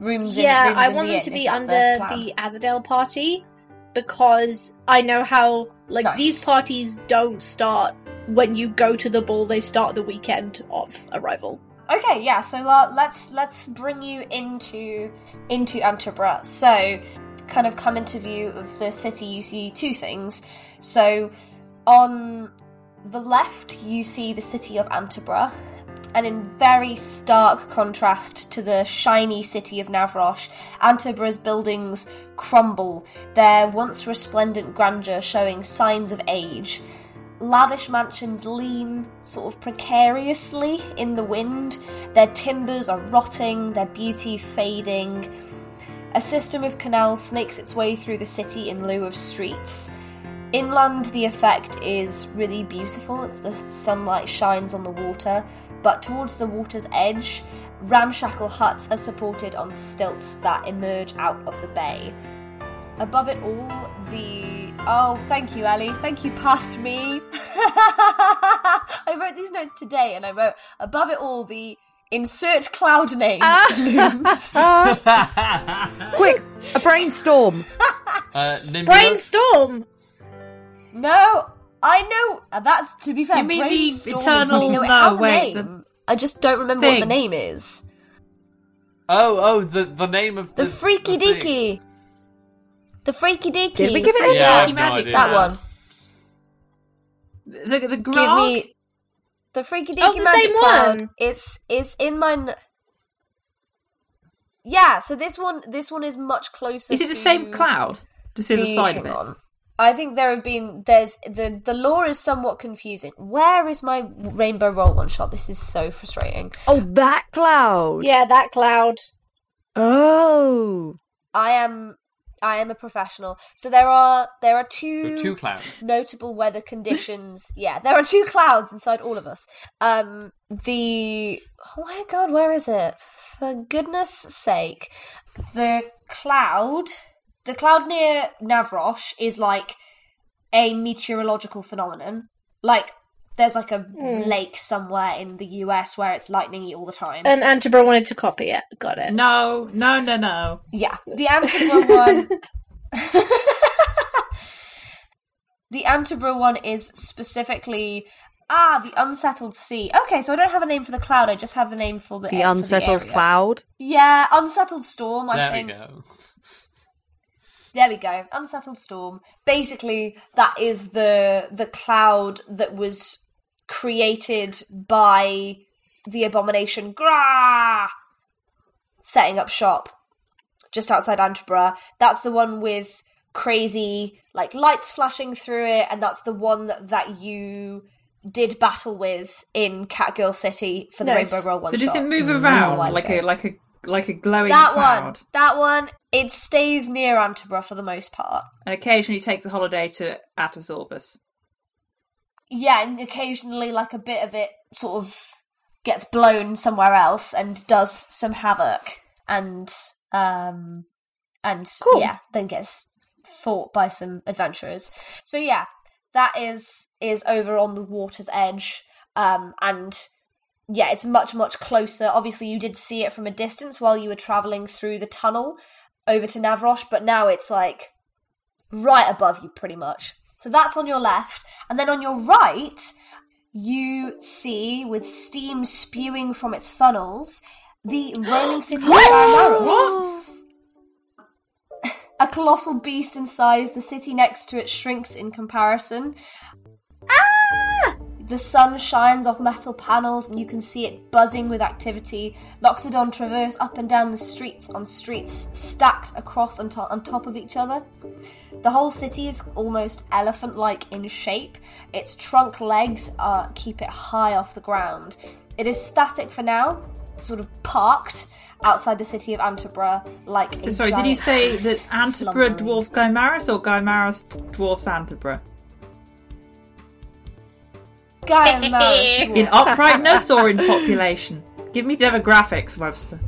rooms? in, yeah, rooms I in want the them inn? to be under plan? the Atherdale party because I know how like Nice. these parties don't start when you go to the ball; they start the weekend of arrival. Okay, yeah. So let's let's bring you into into Antaburgh. So, kind of come into view of the city. You see two things. So, on the left, you see the city of Antaburgh, and in very stark contrast to the shiny city of Navrosh, Antaburgh's buildings crumble. Their once resplendent grandeur showing signs of age. Lavish mansions lean sort of precariously in the wind. Their timbers are rotting, their beauty fading. A system of canals snakes its way through the city in lieu of streets. Inland, the effect is really beautiful the sunlight shines on the water, but towards the water's edge, ramshackle huts are supported on stilts that emerge out of the bay. Above it all, the. Oh, thank you, Ali. Thank you, past me. I wrote these notes today and I wrote, above it all, the insert cloud name looms. Quick, a brainstorm. Uh, Nimbula? Brainstorm. No, I know. and That's to be fair. You mean the brainstorm is eternal- funny. No, it no, has a wait, name. I just don't remember what the name is. Oh, oh, the the name of The the Freaky the thing. Deaky. The Freaky Deaky. Did we give it a Yeah, Freaky no magic idea. that cloud. one? The, the Give me the Freaky Deaky Oh, the magic same cloud. one. It's it's in my. n- Yeah, so this one this one is much closer. Is it the same cloud? Just in the side of it? on. I think there have been there's the the lore is somewhat confusing. Where is my rainbow roll one shot? This is so frustrating. Oh, that cloud. Yeah, that cloud. Oh. I am I am a professional. So there are there are two Two clouds. notable weather conditions. yeah, there are two clouds inside all of us. Um the oh my god, where is it? For goodness sake. The cloud the cloud near Navrosh is like a meteorological phenomenon. Like there's like a Hmm. lake somewhere in the US where it's lightningy all the time. And Antaburgh wanted to copy it. Got it. No, no, no, no. Yeah, the Antaburgh one. the Antaburgh one is specifically ah the unsettled sea. Okay, so I don't have a name for the cloud. I just have the name for the The for unsettled area. cloud. Yeah, unsettled storm. I There think. we go. There we go. Unsettled storm. Basically, that is the the cloud that was created by the abomination Gra setting up shop just outside Antaburgh. That's the one with crazy like lights flashing through it, and that's the one that, that you did battle with in Catgirl City for the. Rainbow Roll one So does it move mm. a around like ago. a like a like a glowing that cloud. one, that one, it stays near Antaburgh for the most part. And occasionally takes a holiday to Atos Orbis. Yeah, and occasionally, like a bit of it sort of gets blown somewhere else and does some havoc, and um, and Cool. yeah, then gets fought by some adventurers. So yeah, that is is over on the water's edge, um, and yeah, it's much much closer. Obviously, you did see it from a distance while you were traveling through the tunnel over to Navrosh, but now it's like right above you, pretty much. So that's on your left, and then on your right, you see with steam spewing from its funnels the rolling city of. A colossal beast in size, the city next to it shrinks in comparison. Ah! The sun shines off metal panels and you can see it buzzing with activity. Loxodon traverse up and down the streets on streets stacked across and to- on top of each other. The whole city is almost elephant like in shape. Its trunk legs uh, keep it high off the ground. It is static for now, sort of parked outside the city of Antaburgh like Sorry, did you say that slumbering. dwarfs Gymaris or Gymaris dwarfs Antaburgh? Gaia Maris In dwarf. uprightness or in population? Give me demographics, Webster.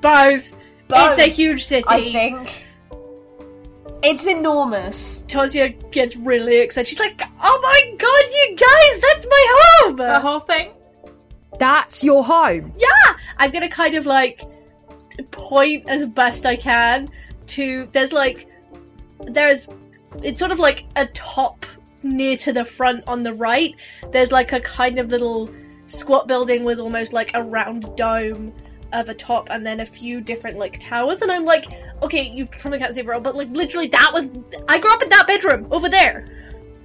Both. Both, It's a huge city. I think. It's enormous. Tosia gets really excited. She's like, "Oh my god, you guys, that's my home!" The whole thing? That's your home. Yeah, I'm gonna kind of like point as best I can to. There's like, there's, it's sort of like a top near to the front on the right. There's like a kind of little squat building with almost like a round dome of a top, and then a few different like towers. And I'm like, okay, you probably can't see it, but like literally, that was. I grew up in that bedroom over there.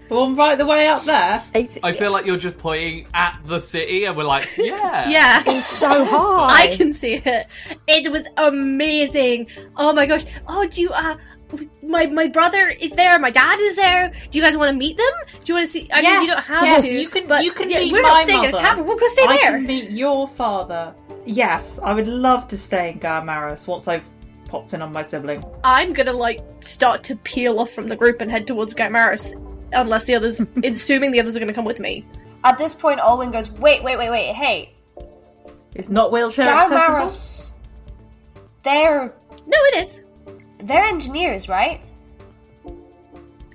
The one right the way up there? I feel like you're just pointing at the city, and we're like, yeah, Yeah. It's so high. I can see it. It was amazing. Oh my gosh. Oh, do you, uh, my my brother is there. My dad is there. Do you guys want to meet them? Do you want to see? I mean, you don't have yes, to. You can, but you can yeah, meet we're my not staying mother. at a tavern. We'll go stay I there. can meet your father. Yes, I would love to stay in Gymaris once I've popped in on my sibling. I'm gonna like start to peel off from the group and head towards Gymaris, unless the others, assuming the others are gonna come with me. At this point, Alwyn goes, wait, wait, wait, wait, hey, It's not wheelchair accessible. There. No, it is. They're engineers, right?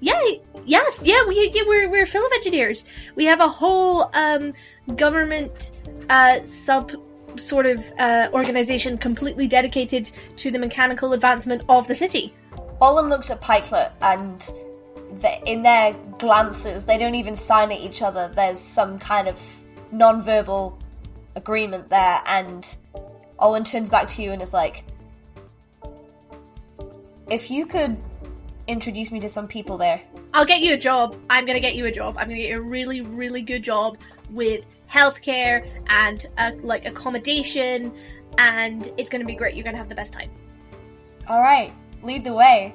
Yeah, yes, yeah, we yeah, we're we're full of engineers. We have a whole um government uh sub sort of uh organization completely dedicated to the mechanical advancement of the city. Alwyn looks at Pikelet and the, in their glances, they don't even sign at each other. There's some kind of non-verbal agreement there, and Alwyn turns back to you and is like, "If you could introduce me to some people there." I'll get you a job. I'm gonna get you a job. I'm gonna get you a really, really good job with healthcare and uh, like accommodation, and it's gonna be great. You're gonna have the best time. All right, lead the way.